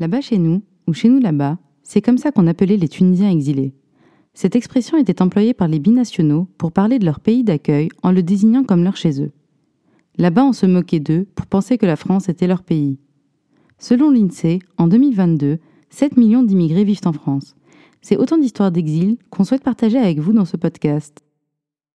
Là-bas chez nous, ou chez nous là-bas, c'est comme ça qu'on appelait les Tunisiens exilés. Cette expression était employée par les binationaux pour parler de leur pays d'accueil en le désignant comme leur chez eux. Là-bas, on se moquait d'eux pour penser que la France était leur pays. Selon l'INSEE, en 2022, 7 millions d'immigrés vivent en France. C'est autant d'histoires d'exil qu'on souhaite partager avec vous dans ce podcast.